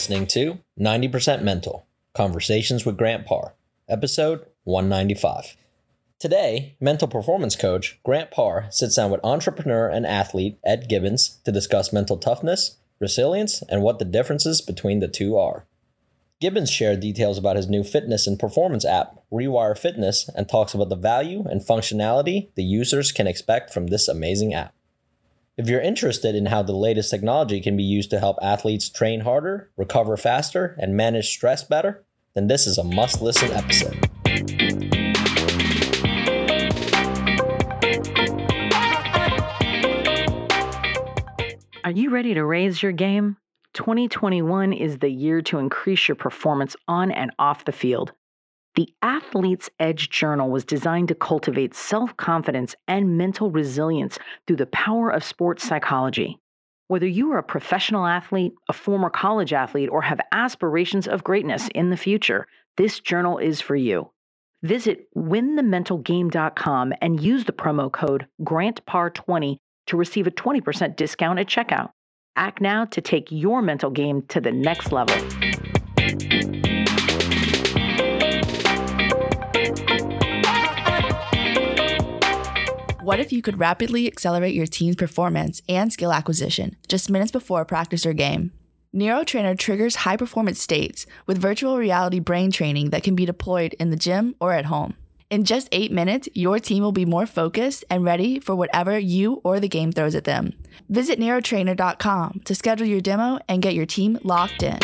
listening to 90% Mental Conversations with Grant Parr, episode 195. Today, mental performance coach Grant Parr sits down with entrepreneur and athlete Ed Gibbins to discuss mental toughness, resilience, and what the differences between the two are. Gibbins shared details about his new fitness and performance app, Rewire Fitness, and talks about the value and functionality the users can expect from this amazing app. If you're interested in how the latest technology can be used to help athletes train harder, recover faster, and manage stress better, then this is a must listen episode. Are you ready to raise your game? 2021 is the year to increase your performance on and off the field. The Athlete's Edge Journal was designed to cultivate self confidence and mental resilience through the power of sports psychology. Whether you are a professional athlete, a former college athlete, or have aspirations of greatness in the future, this journal is for you. Visit winthementalgame.com and use the promo code GRANTPAR20 to receive a 20% discount at checkout. Act now to take your mental game to the next level. What if you could rapidly accelerate your team's performance and skill acquisition just minutes before a practice or game? NeuroTrainer triggers high performance states with virtual reality brain training that can be deployed in the gym or at home. In just eight minutes, your team will be more focused and ready for whatever you or the game throws at them. Visit neurotrainer.com to schedule your demo and get your team locked in.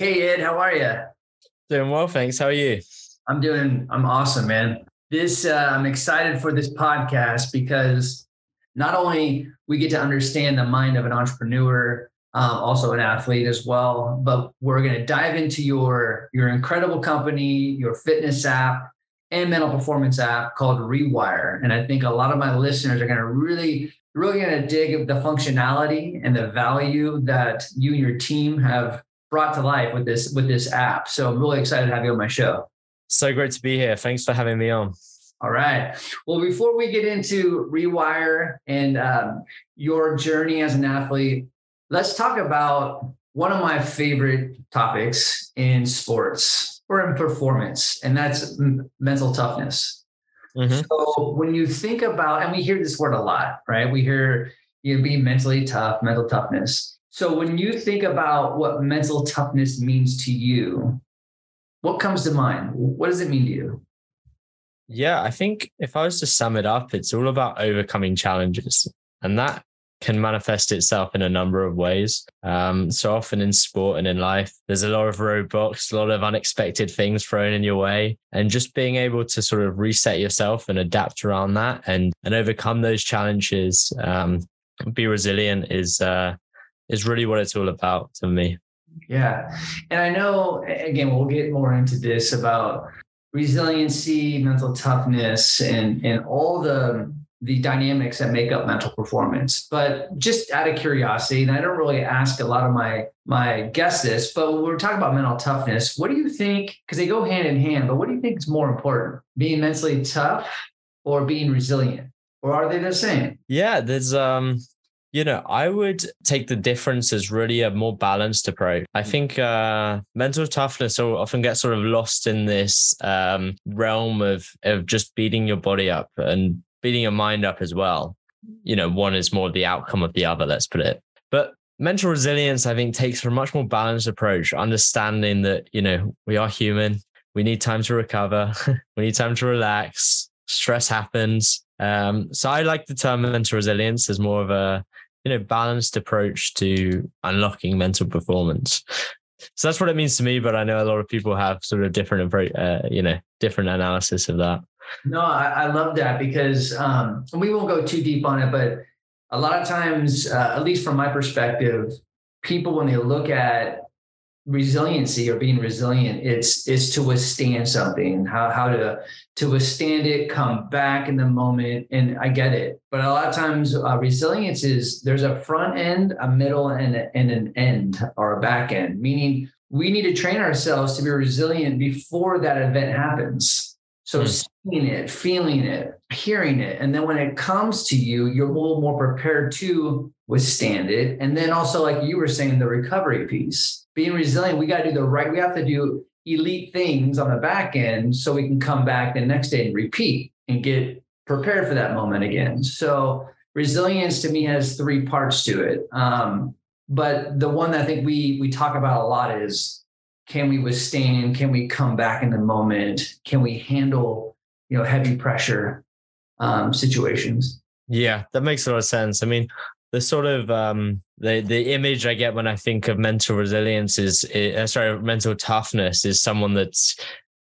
Hey Ed, how are you? Doing well, thanks. How are you? I'm doing. I'm awesome, man. This uh, I'm excited for this podcast because not only we get to understand the mind of an entrepreneur, um, also an athlete as well, but we're going to dive into your your incredible company, your fitness app, and mental performance app called Rewire. And I think a lot of my listeners are going to really really going to dig the functionality and the value that you and your team have brought to life with this with this app. So I'm really excited to have you on my show. So great to be here. Thanks for having me on. All right. Well, before we get into Rewire and um, your journey as an athlete, let's talk about one of my favorite topics in sports or in performance, and that's m- mental toughness. Mm-hmm. So when you think about, and we hear this word a lot, right? We hear you know, being mentally tough, mental toughness. So when you think about what mental toughness means to you, what comes to mind? What does it mean to you? Yeah, I think if I was to sum it up, it's all about overcoming challenges. And that can manifest itself in a number of ways. Um, so often in sport and in life, there's a lot of roadblocks, a lot of unexpected things thrown in your way. And just being able to sort of reset yourself and adapt around that and and overcome those challenges, um, be resilient is uh, is really what it's all about to me. Yeah. And I know, again, we'll get more into this about resiliency, mental toughness, and, and all the, the dynamics that make up mental performance. But just out of curiosity, and I don't really ask a lot of my, my guests this, but when we're talking about mental toughness, what do you think? Because they go hand in hand, but what do you think is more important? Being mentally tough or being resilient? Or are they the same? Yeah, there's um you know, I would take the difference as really a more balanced approach. I mm. think uh, mental toughness often gets sort of lost in this um, realm of of just beating your body up and beating your mind up as well. You know, one is more the outcome of the other. Let's put it. But mental resilience, I think, takes a much more balanced approach, understanding that you know we are human. We need time to recover. we need time to relax. Stress happens. Um, so I like the term mental resilience as more of a you know balanced approach to unlocking mental performance. So that's what it means to me. But I know a lot of people have sort of different approach, uh, you know, different analysis of that. No, I, I love that because um, we won't go too deep on it, but a lot of times, uh, at least from my perspective, people when they look at resiliency or being resilient it's it's to withstand something. How how to to withstand it come back in the moment and i get it. But a lot of times uh, resilience is there's a front end a middle and, a, and an end or a back end. Meaning we need to train ourselves to be resilient before that event happens So mm. seeing it, feeling it, hearing it. And then when it comes to you, you're a little more prepared to withstand it. And then also, like you were saying, the recovery piece, being resilient, we got to do the right, we have to do elite things on the back end so we can come back the next day and repeat and get prepared for that moment again. So resilience to me has three parts to it. Um, but the one that I think we we talk about a lot is can we withstand? Can we come back in the moment? Can we handle you know heavy pressure um, situations? Yeah, that makes a lot of sense. I mean, the sort of um, the the image I get when I think of mental resilience is, is uh, sorry, mental toughness is someone that's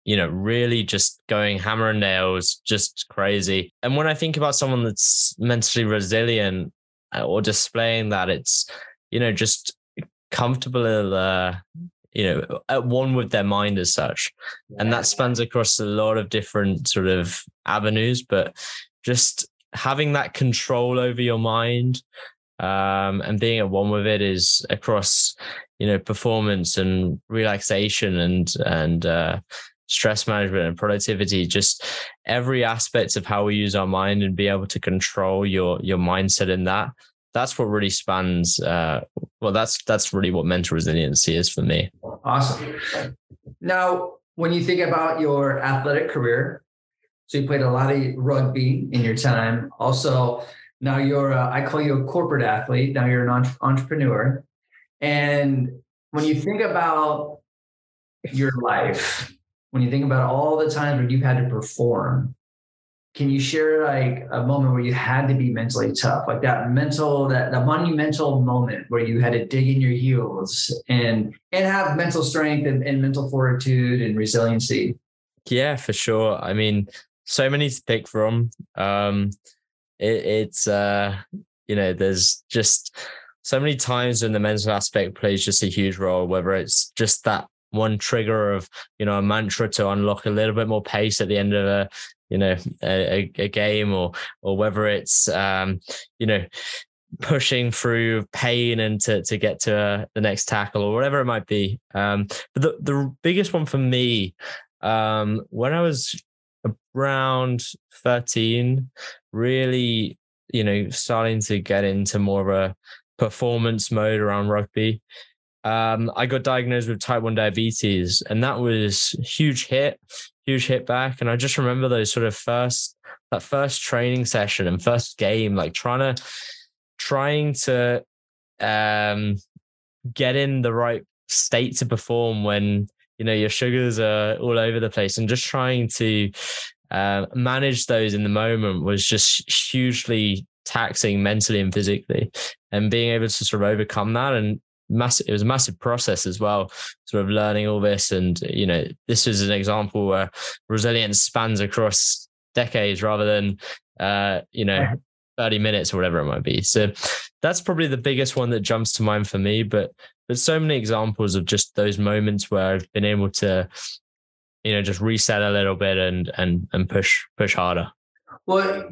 you know really just going hammer and nails, just crazy. And when I think about someone that's mentally resilient uh, or displaying that, it's you know just comfortable uh, you know at one with their mind as such. And that spans across a lot of different sort of avenues but just having that control over your mind um, and being at one with it is across you know performance and relaxation and and uh, stress management and productivity just every aspect of how we use our mind and be able to control your your mindset in that that's what really spans uh, well that's that's really what mental resiliency is for me awesome now when you think about your athletic career so you played a lot of rugby in your time also now you're, a, I call you a corporate athlete. Now you're an entrepreneur. And when you think about your life, when you think about all the times where you've had to perform, can you share like a moment where you had to be mentally tough, like that mental, that the monumental moment where you had to dig in your heels and and have mental strength and, and mental fortitude and resiliency? Yeah, for sure. I mean, so many to pick from. Um, it, it's uh you know there's just so many times when the mental aspect plays just a huge role whether it's just that one trigger of you know a mantra to unlock a little bit more pace at the end of a you know a, a game or or whether it's um you know pushing through pain and to, to get to uh, the next tackle or whatever it might be. Um but the, the biggest one for me um when i was around 13 really you know starting to get into more of a performance mode around rugby um, i got diagnosed with type 1 diabetes and that was huge hit huge hit back. And i just remember those sort of first that first training session and first game like trying to trying to um, get in the right state to perform when you know your sugars are all over the place. And just trying to uh, manage those in the moment was just hugely taxing mentally and physically. And being able to sort of overcome that and massive it was a massive process as well sort of learning all this. And you know this is an example where resilience spans across decades rather than uh you know 30 minutes or whatever it might be. So that's probably the biggest one that jumps to mind for me. But there's so many examples of just those moments where I've been able to, you know, just reset a little bit and and and push push harder. Well,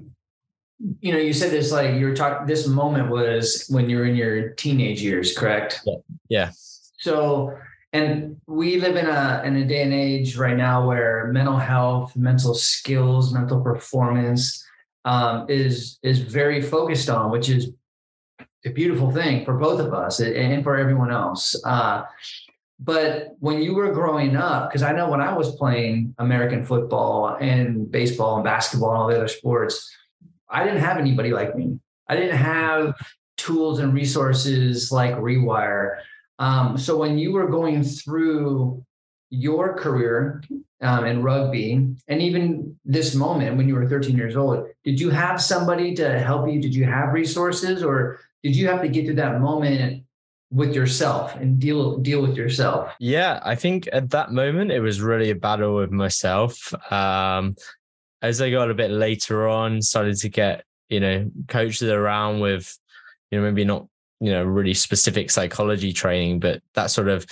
you know, you said this like you were talking. This moment was when you were in your teenage years, correct? Yeah. yeah. So, and we live in a in a day and age right now where mental health, mental skills, mental performance um, is is very focused on, which is a beautiful thing for both of us and for everyone else. Uh, but when you were growing up, because I know when I was playing American football and baseball and basketball and all the other sports, I didn't have anybody like me. I didn't have tools and resources like Rewire. Um, so when you were going through your career um, in rugby, and even this moment when you were 13 years old, did you have somebody to help you? Did you have resources, or did you have to get through that moment with yourself and deal deal with yourself? Yeah, I think at that moment it was really a battle with myself. Um, as I got a bit later on, started to get you know coaches around with you know maybe not you know really specific psychology training, but that sort of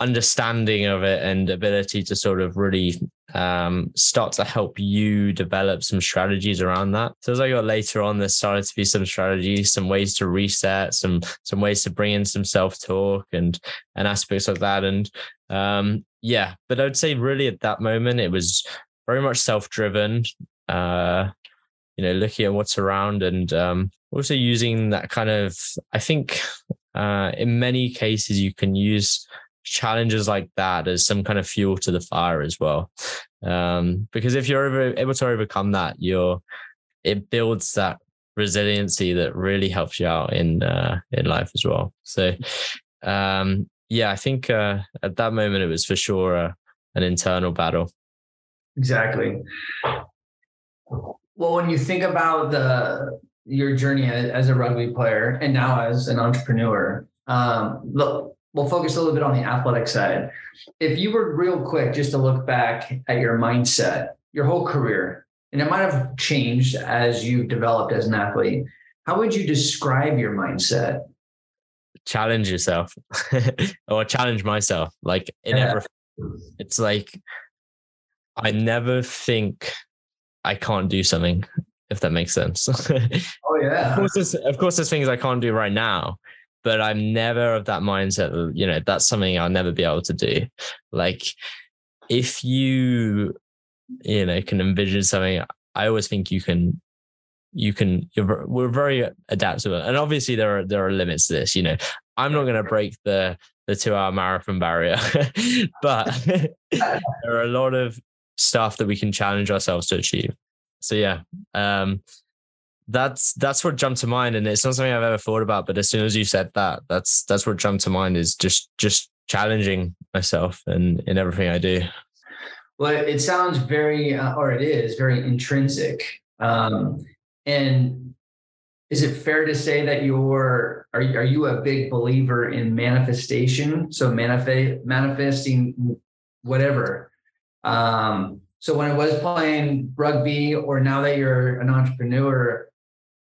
understanding of it and ability to sort of really um, start to help you develop some strategies around that. So as I got later on, there started to be some strategies, some ways to reset, some some ways to bring in some self talk and and aspects of that. And um, yeah, but I would say really at that moment it was very much self-driven. Uh, you know, looking at what's around and um, also using that kind of. I think uh, in many cases you can use challenges like that as some kind of fuel to the fire as well. Um, because if you're able to overcome that, you're it builds that resiliency that really helps you out in uh, in life as well. So um, yeah, I think uh, at that moment it was for sure uh, an internal battle. Exactly. Well, when you think about the your journey as a rugby player and now as an entrepreneur, um, look, we'll focus a little bit on the athletic side. If you were real quick just to look back at your mindset, your whole career, and it might have changed as you've developed as an athlete, how would you describe your mindset? Challenge yourself or challenge myself. Like in yeah. every, it's like I never think I can't do something, if that makes sense. oh yeah. Of course, there's, of course, there's things I can't do right now, but I'm never of that mindset you know, that's something I'll never be able to do. Like if you, you know, can envision something, I always think you can, you can, you're, we're very adaptable. And obviously there are, there are limits to this, you know, I'm not going to break the, the two hour marathon barrier, but there are a lot of stuff that we can challenge ourselves to achieve. So yeah, um, that's that's what jumped to mind and it's not something i've ever thought about but as soon as you said that that's that's what jumped to mind is just just challenging myself and in everything i do. Well it sounds very uh, or it is very intrinsic um, and is it fair to say that you're are, are you a big believer in manifestation? So manifest manifesting whatever um, so when I was playing rugby, or now that you're an entrepreneur,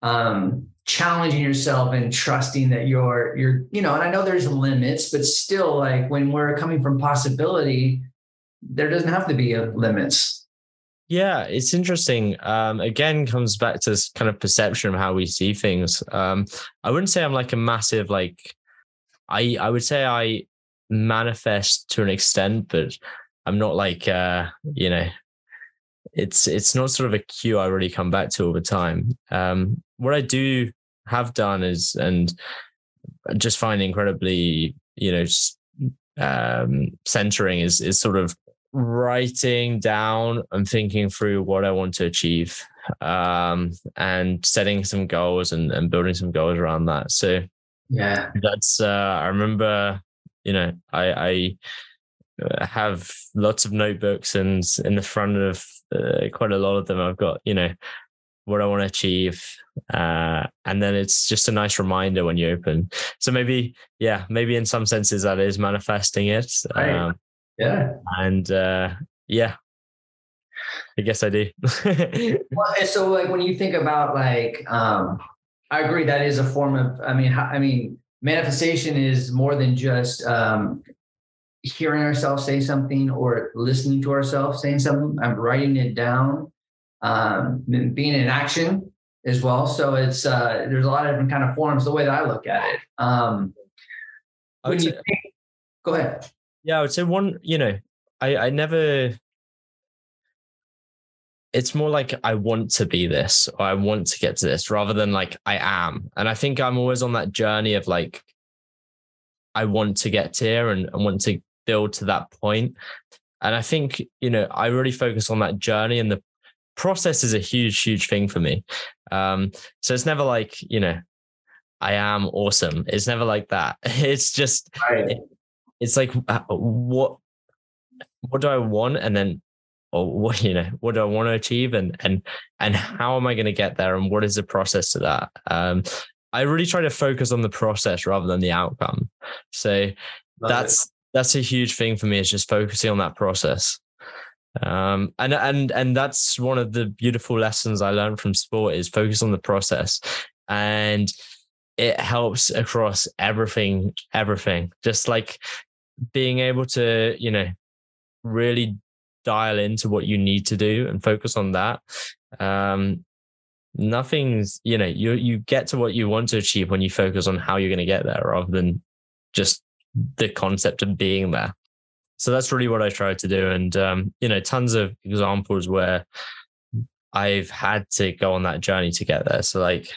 um, challenging yourself and trusting that you're you're you know and i know there's limits but still like when we're coming from possibility there doesn't have to be limits. Yeah it's interesting. Um, again comes back to this kind of perception of how we see things. Um, i wouldn't say i'm like a massive like i i would say i manifest to an extent but i'm not like uh you know it's it's not sort of a cue I really come back to all the time. Um, what I do have done is and just find incredibly, you know, um, centering is is sort of writing down and thinking through what I want to achieve um, and setting some goals and, and building some goals around that. So yeah, that's uh, I remember, you know, I, I have lots of notebooks and in the front of uh, quite a lot of them i've got you know what i want to achieve uh, and then it's just a nice reminder when you open. So maybe yeah maybe in some senses that is manifesting it right. um, yeah. and uh, yeah. I guess i do. Well, so like when you think about like um i agree that is a form of i mean i mean manifestation is more than just um hearing ourselves say something or listening to ourselves saying something. I'm writing it down, um, being in action as well. So it's uh, there's a lot of different kind of forms. The way that I look at it. Um, when you think, go ahead. Yeah, I would say one. You know, I I never. It's more like I want to be this or I want to get to this rather than like I am. And I think I'm always on that journey of like I want to get here and, and want to build to that point. And I think, you know, I really focus on that journey and the process is a huge, huge thing for me. Um, so it's never like, you know, I am awesome. It's never like that. It's just, right. it, it's like, uh, what, what do I want? And then, or what, you know, what do I want to achieve? And, and, and how am I going to get there? And what is the process to that? Um, I really try to focus on the process rather than the outcome. So Love that's, it that's a huge thing for me is just focusing on that process. Um, and and and that's one of the beautiful lessons i learned from sport is focus on the process. And it helps across everything everything. Just like being able to you know really dial into what you need to do and focus on that. Um nothing's you know you you get to what you want to achieve when you focus on how you're going to get there rather than just the concept of being there. so that's really what I try to do. And, um, you know, tons of examples where I've had to go on that journey to get there. So like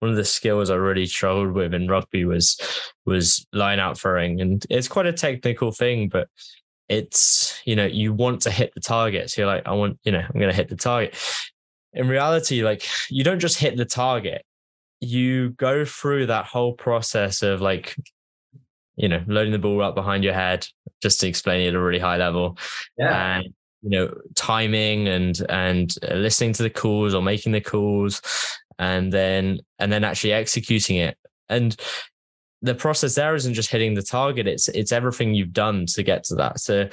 one of the skills I really struggled with in rugby was was line out throwing. And it's quite a technical thing, but it's, you know, you want to hit the target. So you're like, I want, you know, I'm gonna hit the target. In reality, like you don't just hit the target. You go through that whole process of like you know, loading the ball up behind your head, just to explain it at a really high level. Yeah. And you know, timing and and uh, listening to the calls or making the calls, and then and then actually executing it. And the process there isn't just hitting the target; it's it's everything you've done to get to that. So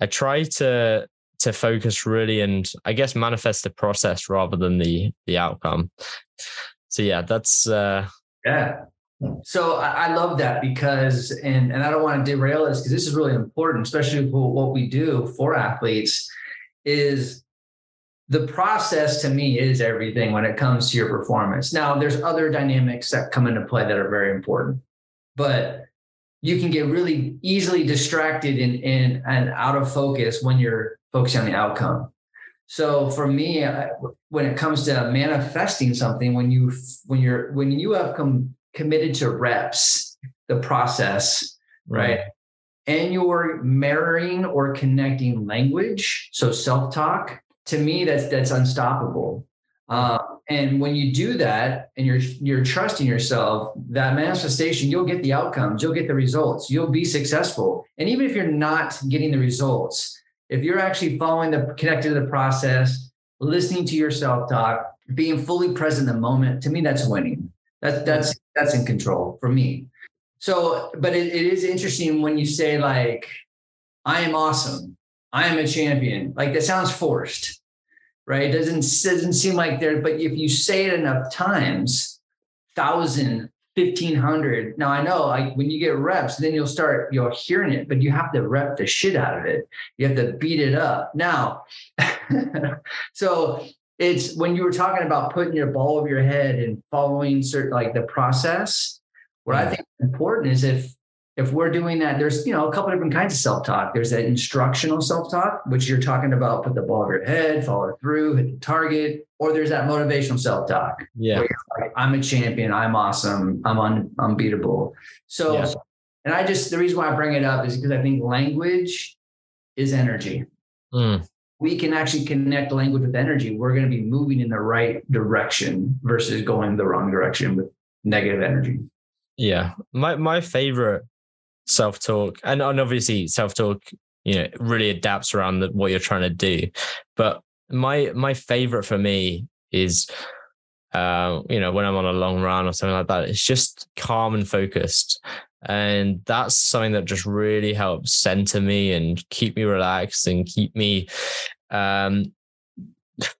I try to to focus really and I guess manifest the process rather than the the outcome. So yeah, that's uh yeah so I, love that because, and and I don't want to derail this because this is really important, especially what we do for athletes, is the process to me is everything when it comes to your performance. Now, there's other dynamics that come into play that are very important, but you can get really easily distracted and, and, and out of focus when you're focusing on the outcome. So for me, when it comes to manifesting something, when you when you're when you have come committed to reps, the process, right? Mm-hmm. And you're mirroring or connecting language, so self-talk. To me, that's that's unstoppable. Uh, and when you do that, and you're you're trusting yourself, that manifestation, you'll get the outcomes, you'll get the results, you'll be successful. And even if you're not getting the results, if you're actually following the connected to the process, listening to your self-talk, being fully present in the moment, to me, that's winning. That's that's that's in control for me. So, but it, it is interesting when you say like, "I am awesome," "I am a champion." Like that sounds forced, right? It doesn't doesn't seem like there. But if you say it enough times, thousand, fifteen hundred. Now I know, like when you get reps, then you'll start you're hearing it, but you have to rep the shit out of it. You have to beat it up. Now, so it's when you were talking about putting your ball over your head and following certain like the process. What I think is important is if if we're doing that, there's you know a couple different kinds of self-talk. There's that instructional self-talk, which you're talking about, put the ball over your head, follow through, hit the target, or there's that motivational self-talk. Yeah. Like, I'm a champion, I'm awesome, I'm un, unbeatable. So yeah. and I just the reason why I bring it up is because I think language is energy. Mm we can actually connect language with energy, we're going to be moving in the right direction versus going the wrong direction with negative energy. Yeah. My my favorite self-talk and, and obviously self-talk, you know, really adapts around the, what you're trying to do. But my my favorite for me is uh, you know, when I'm on a long run or something like that, it's just calm and focused. And that's something that just really helps center me and keep me relaxed and keep me um,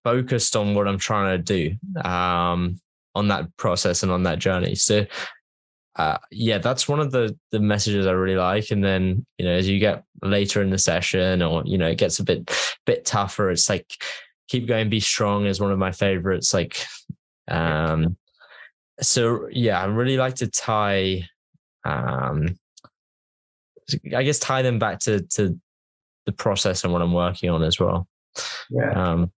focused on what I'm trying to do um, on that process and on that journey. So, uh, yeah, that's one of the the messages I really like. And then you know, as you get later in the session, or you know, it gets a bit bit tougher. It's like keep going, be strong is one of my favorites. Like, um, so yeah, I really like to tie um, I guess tie them back to to the process and what I'm working on as well. Yeah. Um,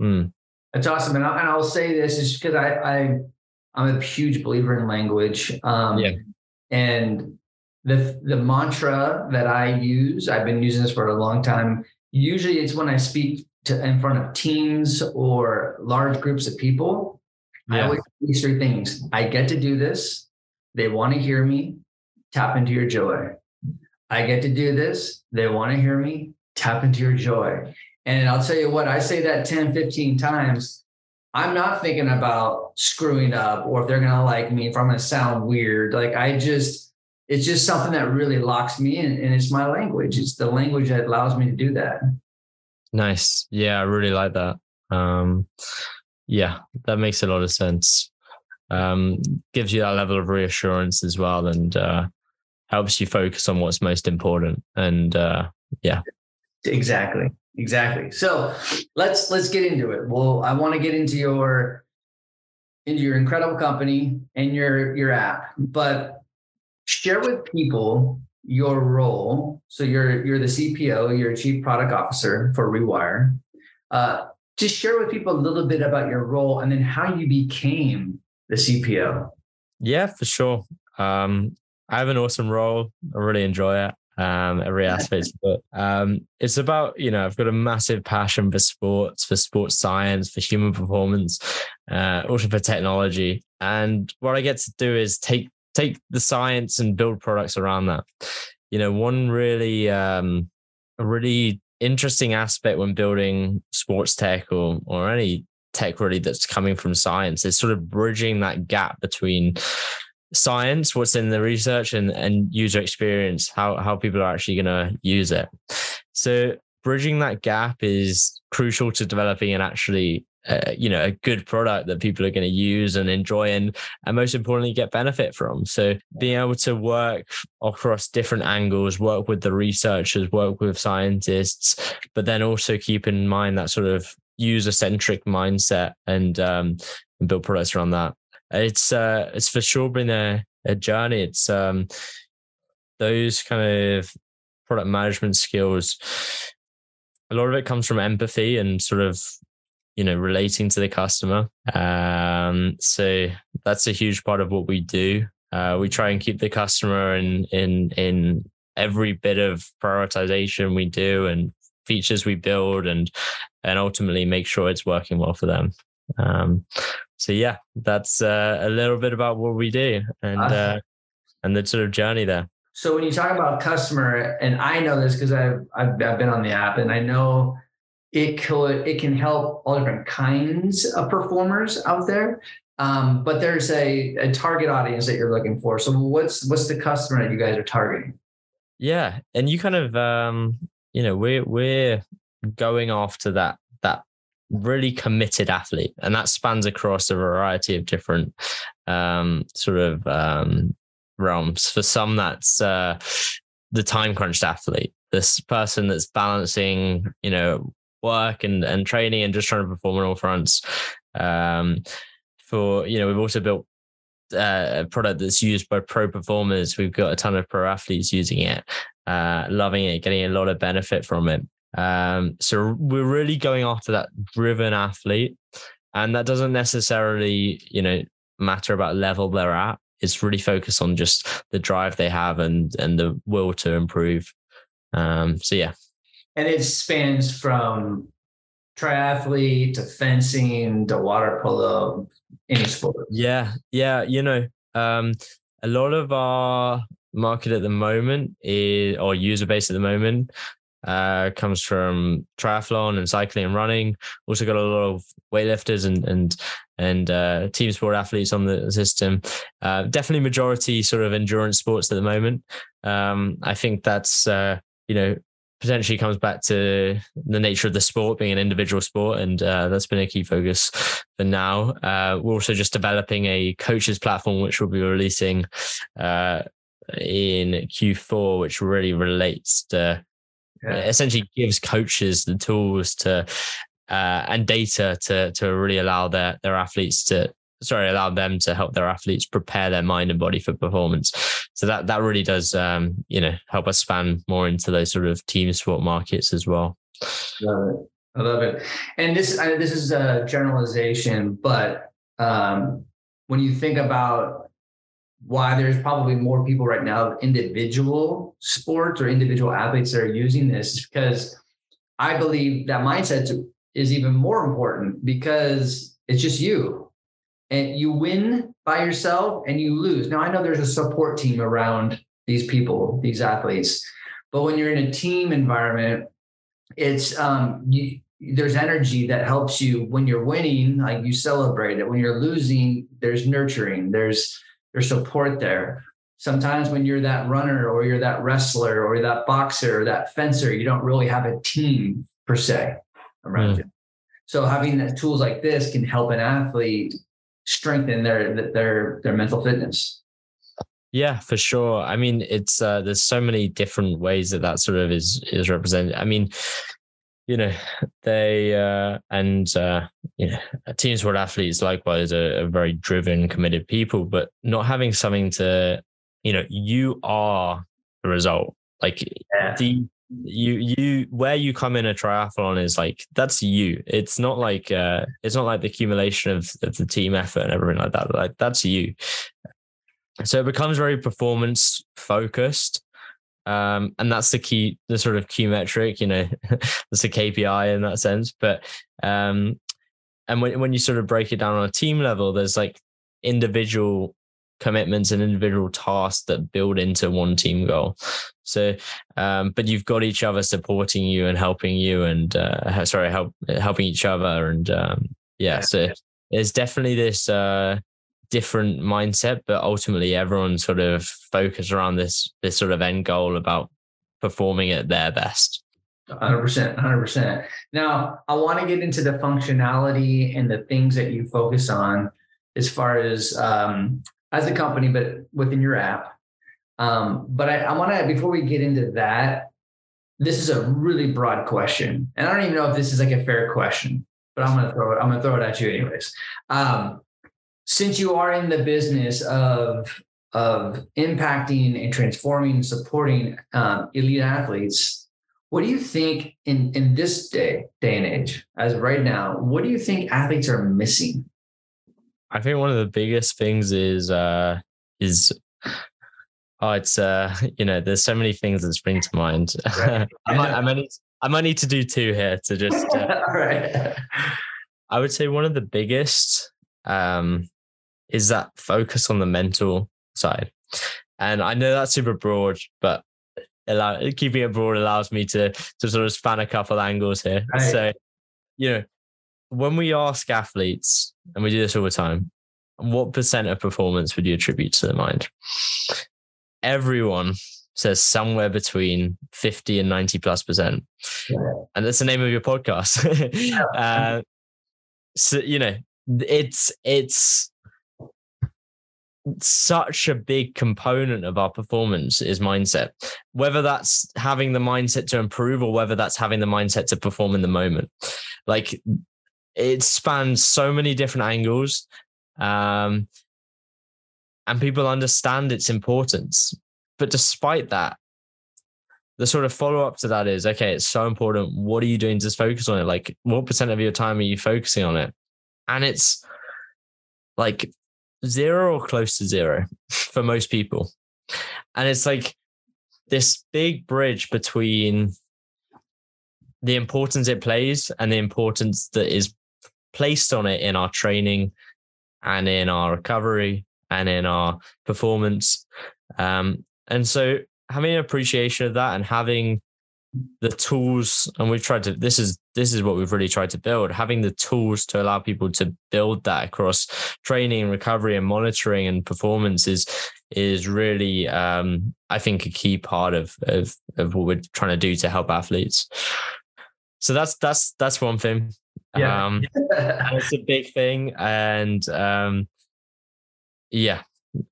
mm. That's awesome. And, I, and I'll say this is because I, I I'm a huge believer in language. Um, yeah. And the the mantra that I use, I've been using this for a long time. Usually, it's when I speak to in front of teams or large groups of people. Yeah. I always these three things. I get to do this. They want to hear me. Tap into your joy. I get to do this. They want to hear me. Tap into your joy. And I'll tell you what, I say that 10, 15 times. I'm not thinking about screwing up or if they're going to like me, if I'm going to sound weird. Like I just, it's just something that really locks me in. And it's my language. It's the language that allows me to do that. Nice. Yeah, I really like that. Um, yeah, that makes a lot of sense um, gives you that level of reassurance as well and uh, helps you focus on what's most important and uh, yeah exactly exactly so let's let's get into it well i want to get into your into your incredible company and your your app but share with people your role. So you're you're the CPO, you're chief product officer for Rewire. Uh, just share with people a little bit about your role and then how you became the CPO. Yeah, for sure. Um, I have an awesome role. I really enjoy it. Um, every aspect of it. Um, it's about, you know, I've got a massive passion for sports, for sports science, for human performance, uh, also for technology. And what I get to do is take take the science and build products around that. You know, one really um, really interesting aspect when building sports tech or or any tech really that's coming from science is sort of bridging that gap between science, what's in the research, and and user experience, how how people are actually going to use it. So bridging that gap is crucial to developing an actually uh, you know a good product that people are going to use and enjoy and and most importantly get benefit from so being able to work across different angles work with the researchers work with scientists but then also keep in mind that sort of user centric mindset and um and build products around that. It's uh it's for sure been a, a journey. It's um those kind of product management skills a lot of it comes from empathy and sort of you know relating to the customer. Um so that's a huge part of what we do. Uh, we try and keep the customer in in in every bit of prioritization we do and features we build and and ultimately make sure it's working well for them. Um so yeah that's uh, a little bit about what we do and uh, and the sort of journey there. So when you talk about customer and i know this because I've, I've i've been on the app and i know it could it can help all different kinds of performers out there. Um, but there's a, a target audience that you're looking for. So what's what's the customer that you guys are targeting? Yeah and you kind of um you know we're we're going after that that really committed athlete and that spans across a variety of different um sort of um realms for some that's uh the time crunched athlete this person that's balancing you know work and and training and just trying to perform on all fronts. Um, for you know, we've also built uh, a product that's used by pro performers. We've got a ton of pro athletes using it, uh, loving it, getting a lot of benefit from it. Um, so we're really going after that driven athlete, and that doesn't necessarily, you know, matter about level they're at. It's really focused on just the drive they have and and the will to improve. Um, so yeah, and it spans from triathlete to fencing to water polo, any sport. Yeah, yeah. You know, um, a lot of our market at the moment is, or user base at the moment, uh, comes from triathlon and cycling and running. Also got a lot of weightlifters and and and uh, team sport athletes on the system. Uh, definitely majority sort of endurance sports at the moment. Um, I think that's uh, you know potentially comes back to the nature of the sport being an individual sport, and uh, that's been a key focus for now. Uh, we're also just developing a coaches platform, which we'll be releasing uh, in Q4, which really relates to yeah. essentially gives coaches the tools to uh, and data to to really allow their their athletes to sorry, allow them to help their athletes prepare their mind and body for performance. So that that really does, um, you know, help us span more into those sort of team sport markets as well. Love it. I love it. And this I, this is a generalization, but um, when you think about why there's probably more people right now, individual sports or individual athletes that are using this, is because I believe that mindset is even more important because it's just you and you win by yourself and you lose. Now I know there's a support team around these people, these athletes, but when you're in a team environment, it's um, you, there's energy that helps you when you're winning, like you celebrate it. When you're losing, there's nurturing, there's there's support there. Sometimes when you're that runner or you're that wrestler or that boxer or that fencer, you don't really have a team per se around mm. you. So having tools like this can help an athlete strengthen their their their mental fitness yeah for sure i mean it's uh there's so many different ways that that sort of is is represented i mean you know they uh and uh you know team sport athletes likewise are, are very driven committed people but not having something to you know you are the result. Like Yeah. the you you where you come in a triathlon is like that's you. It's not like uh it's not like the accumulation of, of the team effort and everything like that. Like that's you. So it becomes very performance focused. Um, and that's the key, the sort of key metric, you know, that's a KPI in that sense. But um, and when when you sort of break it down on a team level, there's like individual commitments and individual tasks that build into one team goal. So, um, but you've got each other supporting you and helping you, and uh, sorry, help helping each other, and um, yeah, Yeah. so there's definitely this uh, different mindset, but ultimately everyone sort of focused around this this sort of end goal about performing at their best. Hundred percent, hundred percent. Now, I want to get into the functionality and the things that you focus on, as far as um, as a company, but within your app. Um, but I, I want to before we get into that, this is a really broad question, and I don't even know if this is like a fair question, but I'm gonna throw it. I'm gonna throw it at you anyways. Um, since you are in the business of of impacting and transforming, and supporting um, elite athletes, what do you think in in this day day and age, as right now, what do you think athletes are missing? I think one of the biggest things is uh is oh it's uh you know there's so many things that spring to mind. Right. I might I might need I might need to do two here to just uh, right. I would say one of the biggest um, is that focus on the mental side. And I know that's super broad, but allow, keeping it broad allows me to to sort of span a couple angles here. Right. So, you know, when we ask athletes, and we do this all the time, what percent of performance would you attribute to the mind? Everyone says somewhere between 50 and 90 plus percent. And that's the name of your podcast. uh, so you know it's it's such a big component of our performance is mindset whether that's having the mindset to improve or whether that's having the mindset to perform in the moment like it spans so many different angles um and people understand its importance. But despite that the sort of follow up to that is okay it's so important. What are you doing to focus on it? Like what percent of your time are you focusing on it? And it's like zero or close to zero for most people. And it's like this big bridge between the importance it plays and the importance that is placed on it in our training and in our recovery and in our performance. Um, and so having an appreciation of that and having the tools and we've tried to this is this is what we've really tried to build having the tools to allow people to build that across training and recovery and monitoring and performance is is really um i think a key part of of of what we're trying to do to help athletes. So that's that's that's one thing Yeah. um it's a big thing and um yeah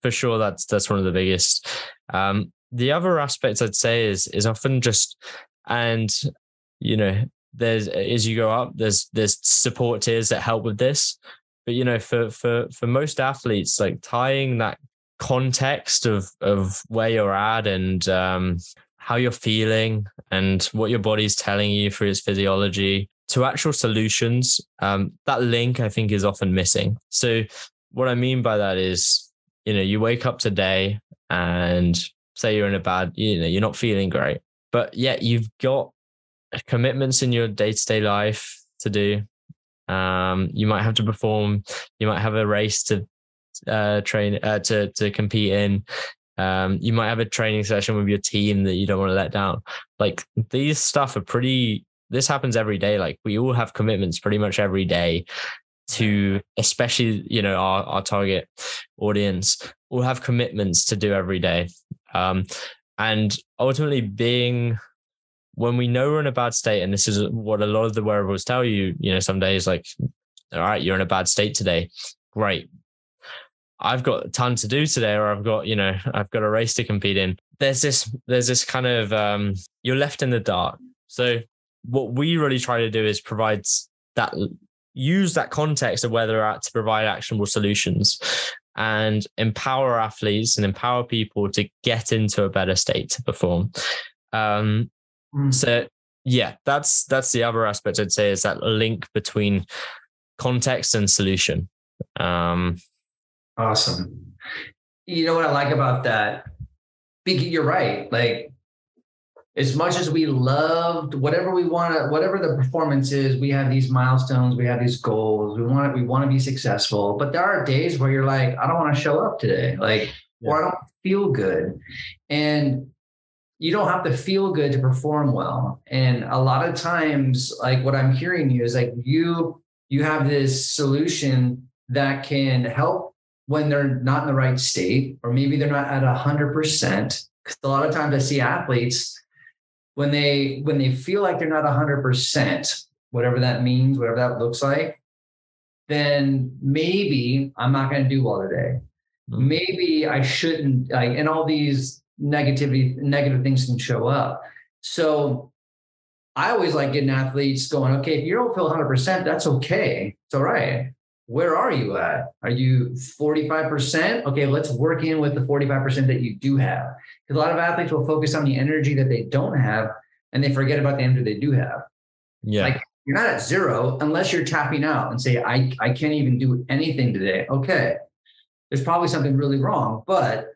for sure that's that's one of the biggest um the other aspect i'd say is is often just and you know there's as you go up there's there's support tiers that help with this but you know for for for most athletes like tying that context of of where you're at and um how you're feeling and what your body's telling you through its physiology to actual solutions um that link i think is often missing. So what i mean by that is you know you wake up today and say you're in a bad you know you're not feeling great but yet you've got commitments in your day-to-day life to do. Um you might have to perform you might have a race to uh train uh, to to compete in. Um you might have a training session with your team that you don't want to let down. Like these stuff are pretty this happens every day like we all have commitments pretty much every day to especially you know our, our target audience all have commitments to do every day. Um and ultimately being when we know we're in a bad state and this is what a lot of the wearables tell you you know some days like all right you're in a bad state today. Great. I've got a ton to do today or i've got you know i've got a race to compete in. There's this there's this kind of um you're left in the dark. So what we really try to do is provide that use that context of where they're at to provide actionable solutions and empower athletes and empower people to get into a better state to perform. Um, mm. So yeah, that's that's the other aspect I'd say is that link between context and solution. Um, awesome. You know what I like about that? You're right. Like as much as we loved whatever we want to, whatever the performance is, we have these milestones, we have these goals, we want to, we want to be successful. But there are days where you're like, I don't want to show up today, like, yeah. or I don't feel good. And you don't have to feel good to perform well. And a lot of times, like what I'm hearing you is like you, you have this solution that can help when they're not in the right state, or maybe they're not at a hundred percent. Because a lot of times I see athletes when they when they feel like they're not 100% whatever that means whatever that looks like then maybe i'm not going to do well today. Mm-hmm. maybe i shouldn't like and all these negativity negative things can show up. So i always like getting athletes going okay if you don't feel 100% that's okay. It's all right where are you at? Are you 45%? Okay, let's work in with the 45% that you do have. Because a lot of athletes will focus on the energy that they don't have and they forget about the energy they do have. Yeah. Like you're not at zero unless you're tapping out and say, I, I can't even do anything today. Okay. There's probably something really wrong, but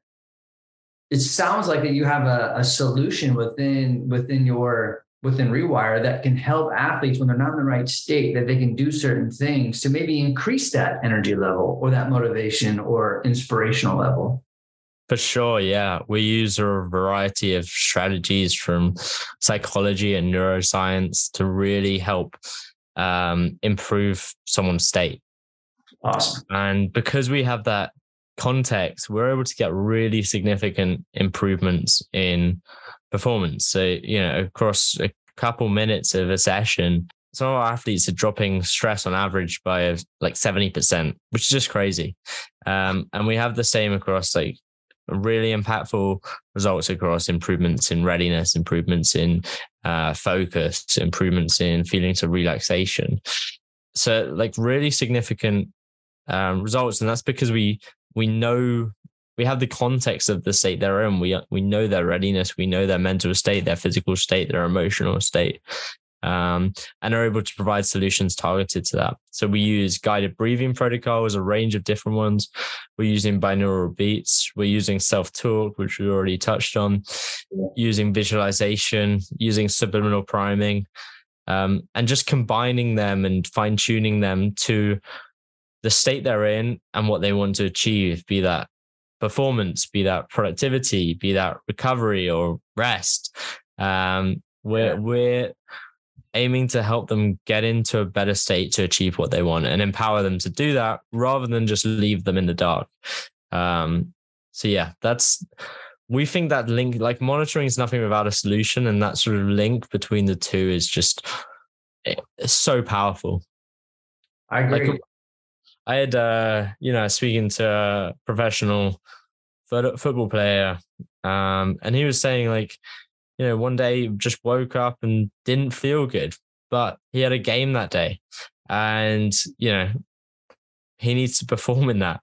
it sounds like that you have a, a solution within within your within Rewire that can help athletes when they're not in the right state, that they can do certain things to maybe increase that energy level or that motivation or inspirational level. For sure. Yeah. We use a variety of strategies from psychology and neuroscience to really help um, improve someone's state. Awesome. And because we have that context, we're able to get really significant improvements in performance. So, you know, across a couple minutes of a session, some of our athletes are dropping stress on average by like 70%, which is just crazy. Um, and we have the same across like really impactful results across improvements in readiness, improvements in uh, focus, improvements in feelings of relaxation. So, like, really significant um, results. And that's because we we know we have the context of the state they're in. We we know their readiness, we know their mental state, their physical state, their emotional state, um, and are able to provide solutions targeted to that. So we use guided breathing protocols, a range of different ones. We're using binaural beats. We're using self talk, which we already touched on. Using visualization, using subliminal priming, um, and just combining them and fine tuning them to the state they're in and what they want to achieve, be that performance, be that productivity, be that recovery or rest. Um, we're yeah. we're aiming to help them get into a better state to achieve what they want and empower them to do that rather than just leave them in the dark. Um, so yeah, that's we think that link like monitoring is nothing without a solution, and that sort of link between the two is just it's so powerful. I agree. Like, I had, uh, you know, speaking to a professional football player, um, and he was saying like, you know, one day just woke up and didn't feel good, but he had a game that day, and you know, he needs to perform in that,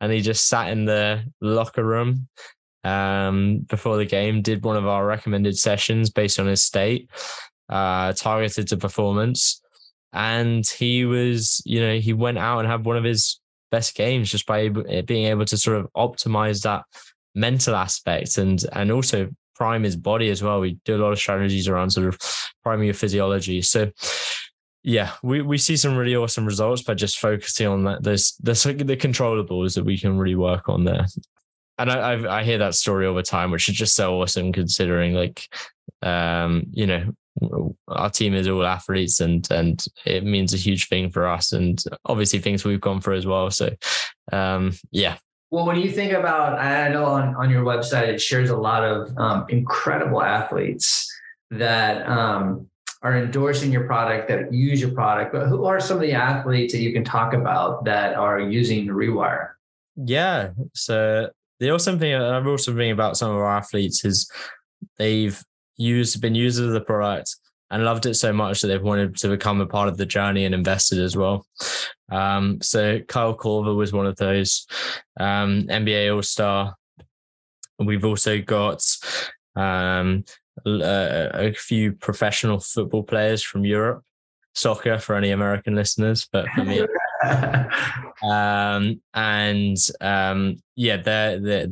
and he just sat in the locker room um, before the game, did one of our recommended sessions based on his state, uh, targeted to performance and he was, you know, he went out and had one of his best games just by eh, being able to sort of optimize that mental aspect and and also prime his body as well. We do a lot of strategies around sort of priming your physiology. So yeah, we, we see some really awesome results by just focusing on that. There's there's the controllables that we can really work on there. And I I've, i hear that story all the time, which is just so awesome considering like um you know our team is all athletes and and it means a huge thing for us and obviously things we've gone through as well. So um yeah. Well when you think about i know on, on your website it shares a lot of um, incredible athletes that um, are endorsing your product that use your product but who are some of the athletes that you can talk about that are using rewire? Yeah so the awesome thing i've also thing about some of our athletes is they've used been users of the product and loved it so much that they've wanted to become a part of the journey and invested as well. Um, so Kyle Korver was one of those um, NBA All Star. We've also got um, a, a, few professional football players from Europe, soccer for any American listeners, but for me. um, and um, yeah, they're, they're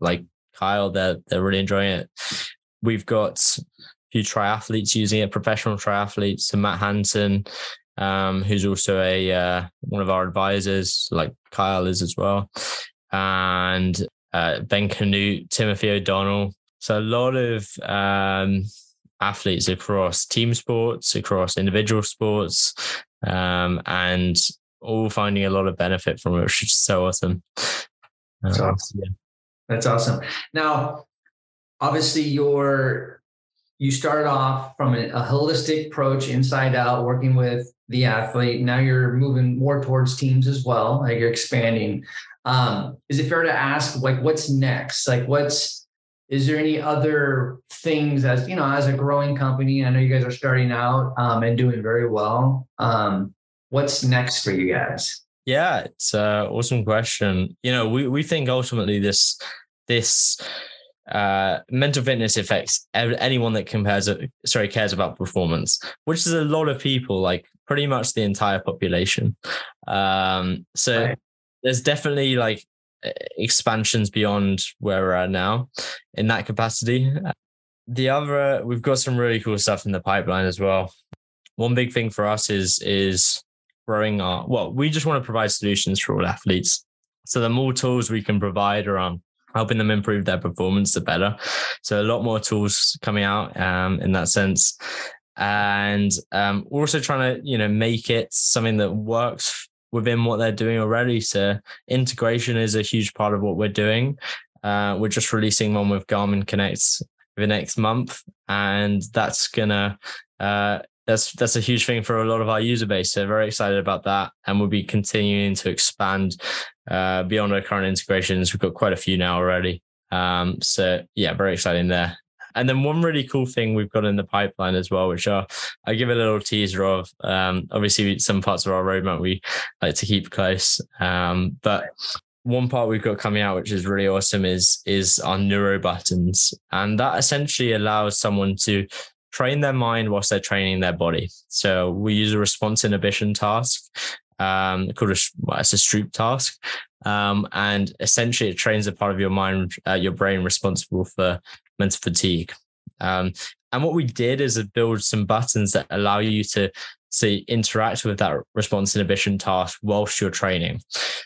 like Kyle, they're, they're really enjoying it. We've got a few triathletes using it, professional triathletes, so Matt Hanson, um, who's also a uh, one of our advisors, like Kyle is as well, and uh, Ben Kanute, Timothy O'Donnell. So a lot of um, athletes across team sports, across individual sports, um, and all finding a lot of benefit from it, which is so awesome. That's um, awesome. Yeah. That's awesome. Now, obviously, you're you started off from a, a holistic approach, inside out, working with the athlete. Now you're moving more towards teams as well. Like you're expanding. Um, is it fair to ask, like, what's next? Like, what's is there any other things as you know as a growing company? I know you guys are starting out um, and doing very well. Um, what's next for you guys? Yeah, it's an awesome question. You know, we we think ultimately this this uh, mental fitness affects anyone that compares sorry cares about performance which is a lot of people like pretty much the entire population. Um, so right. there's definitely like expansions beyond where we're at now in that capacity. The other we've got some really cool stuff in the pipeline as well. One big thing for us is is growing our well we just want to provide solutions for all athletes. So the more tools we can provide around helping them improve their performance, the better. So a lot more tools coming out um, in that sense. And um, we're also trying to, you know, make it something that works within what they're doing already. So integration is a huge part of what we're doing. Uh, we're just releasing one with Garmin Connect the next month, and that's gonna uh, that's that's a huge thing for a lot of our user base. So very excited about that, and we'll be continuing to expand uh, beyond our current integrations. We've got quite a few now already. Um, so yeah, very exciting there. And then one really cool thing we've got in the pipeline as well, which are I give a little teaser of. Um, obviously, some parts of our roadmap we like to keep close, um, but one part we've got coming out, which is really awesome, is is our neuro buttons, and that essentially allows someone to train their mind whilst they're training their body. So we use a response inhibition task um, called a, well, it's a Stroop task. Um, and essentially it trains a part of your mind, uh, your brain responsible for mental fatigue. Um, and what we did is build some buttons that allow you to to interact with that response inhibition task whilst you're training.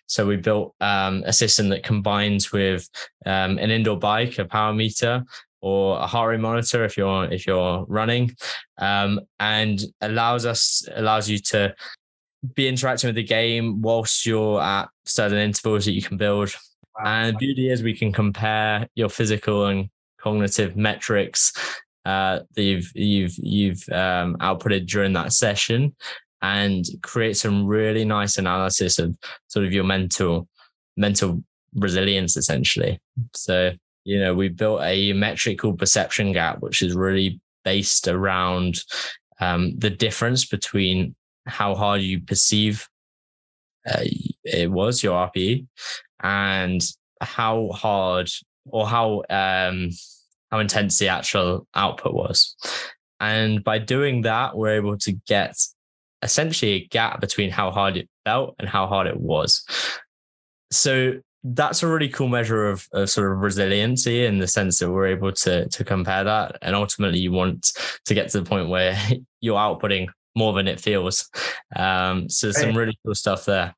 So we built um, a system that combines with um, an indoor bike, a power meter, or a heart rate monitor if you're if you're running, um, and allows us allows you to be interacting with the game whilst you're at certain intervals that you can build. Wow. And the beauty is we can compare your physical and cognitive metrics uh, that you've you've you've um, outputted during that session and create some really nice analysis of sort of your mental mental resilience essentially. So you know, we built a metric called perception gap, which is really based around um, the difference between how hard you perceive uh, it was your RPE and how hard or how um, how intense the actual output was. And by doing that, we're able to get essentially a gap between how hard it felt and how hard it was. So that's a really cool measure of, of, sort of resiliency in the sense that we're able to to compare that and ultimately you want to get to the point where you're outputting more than it feels um, so right. some really cool stuff there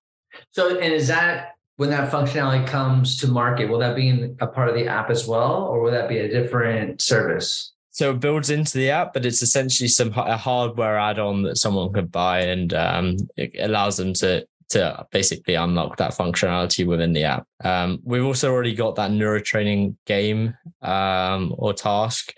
so and is that when that functionality comes to market will that be a part of the app as well or will that be a different service so it builds into the app, but it's essentially some a hardware add-on that someone could buy, and um, it allows them to to basically unlock that functionality within the app. Um, we've also already got that neurotraining game um, or task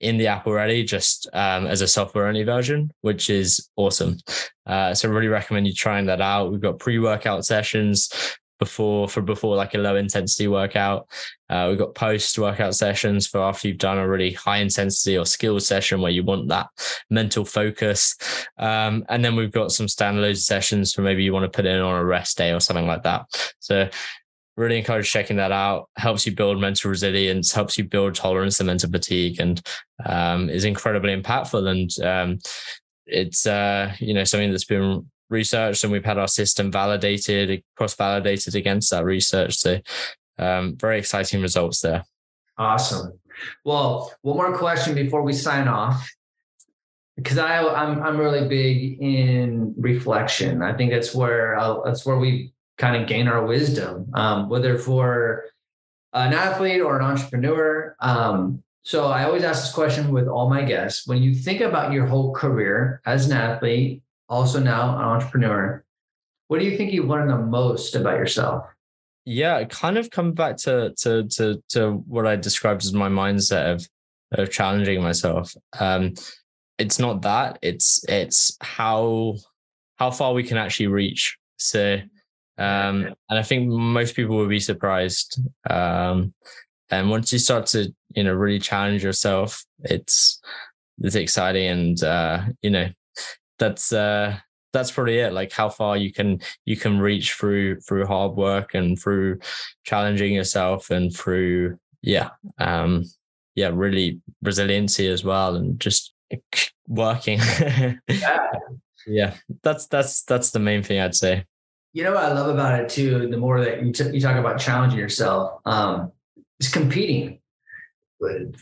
in the app already, just um, as a software only version, which is awesome. Uh, so, really recommend you trying that out. We've got pre workout sessions before for before like a low intensity workout. Uh, we've got post workout sessions for after you've done a really high intensity or skill session where you want that mental focus. Um, and then we've got some standalone sessions for maybe you want to put in on a rest day or something like that. So really encourage checking that out. Helps you build mental resilience, helps you build tolerance to mental fatigue, and um, is incredibly impactful. And um, it's uh, you know something that's been researched, and we've had our system validated, cross validated against that research. So um, very exciting results there. Awesome. Well, one more question before we sign off. Because I, I'm I'm really big in reflection. I think that's where I'll, that's where we kind of gain our wisdom, um, whether for an athlete or an entrepreneur. Um, so I always ask this question with all my guests. When you think about your whole career as an athlete, also now an entrepreneur, what do you think you've learned the most about yourself? Yeah, kind of come back to to to to what I described as my mindset of of challenging myself. Um, it's not that; it's it's how how far we can actually reach. So um, and I think most people will be surprised. Um, and once you start to, you know, really challenge yourself, it's it's exciting, and uh, you know, that's uh, that's probably it. Like how far you can you can reach through through hard work and through challenging yourself and through yeah, um, yeah, really resiliency as well, and just working. yeah. yeah, that's that's that's the main thing I'd say you know what I love about it too. The more that you, t- you talk about challenging yourself, um, is competing.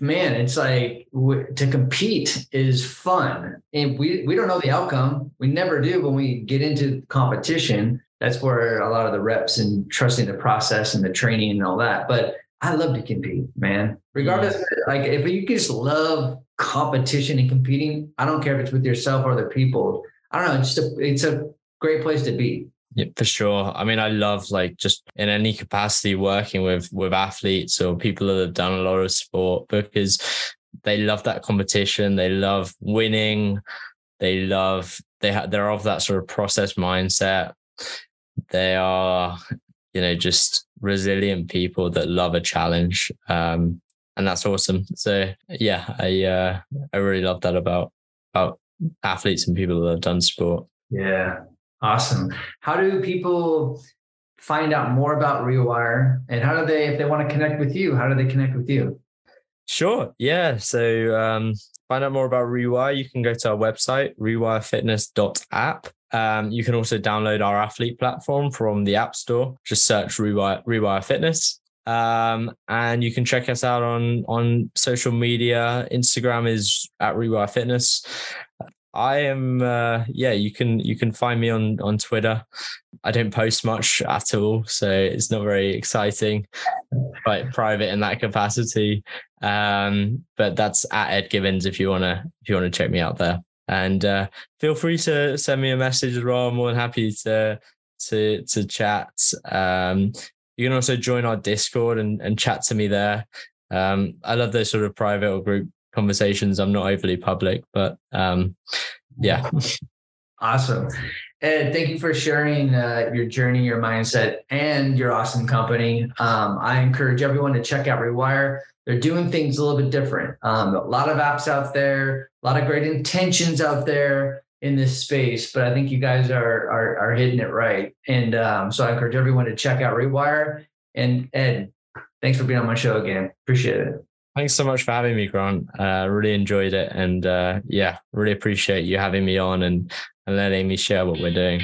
Man, it's like w- to compete is fun, and we we don't know the outcome. We never do when we get into competition. That's where a lot of the reps and trusting the process and the training and all that. But I love to compete, man. Regardless, like if you just love competition and competing, I don't care if it's with yourself or other people. I don't know. It's just a, it's a great place to be. Yeah, for sure. I mean, I love like just in any capacity working with with athletes or people that have done a lot of sport because they love that competition. They love winning. They love they have they're of that sort of process mindset. They are, you know, just resilient people that love a challenge. Um, and that's awesome. So yeah, I uh I really love that about about athletes and people that have done sport. Yeah, Awesome. How do people find out more about Rewire and how do they, if they want to connect with you, how do they connect with you? Sure. Yeah. So um, find out more about Rewire. You can go to our website, rewirefitness.app. Um, you can also download our athlete platform from the App Store. Just search Rewire, Rewire Fitness. Um, and you can check us out on on social media. Instagram is at Rewire Fitness. I am uh, yeah, you can you can find me on on Twitter. I don't post much at all, so it's not very exciting. Quite private in that capacity. Um, but that's at Ed Gibbins if you wanna if you wanna check me out there. And uh, feel free to send me a message as well. I'm more than happy to to to chat. Um, you can also join our Discord and, and chat to me there. Um, I love those sort of private or group conversations. I'm not overly public, but um, yeah. Awesome. Ed, thank you for sharing uh, your journey, your mindset, and your awesome company. Um, I encourage everyone to check out Rewire. They're doing things a little bit different. Um, a lot of apps out there, a lot of great intentions out there in this space, but I think you guys are are, are hitting it right. And um, so I encourage everyone to check out Rewire. And Ed, thanks for being on my show again. Appreciate it. Thanks so much for having me, Grant. Uh, really enjoyed it. And uh, yeah, really appreciate you having me on and, and letting me share what we're doing.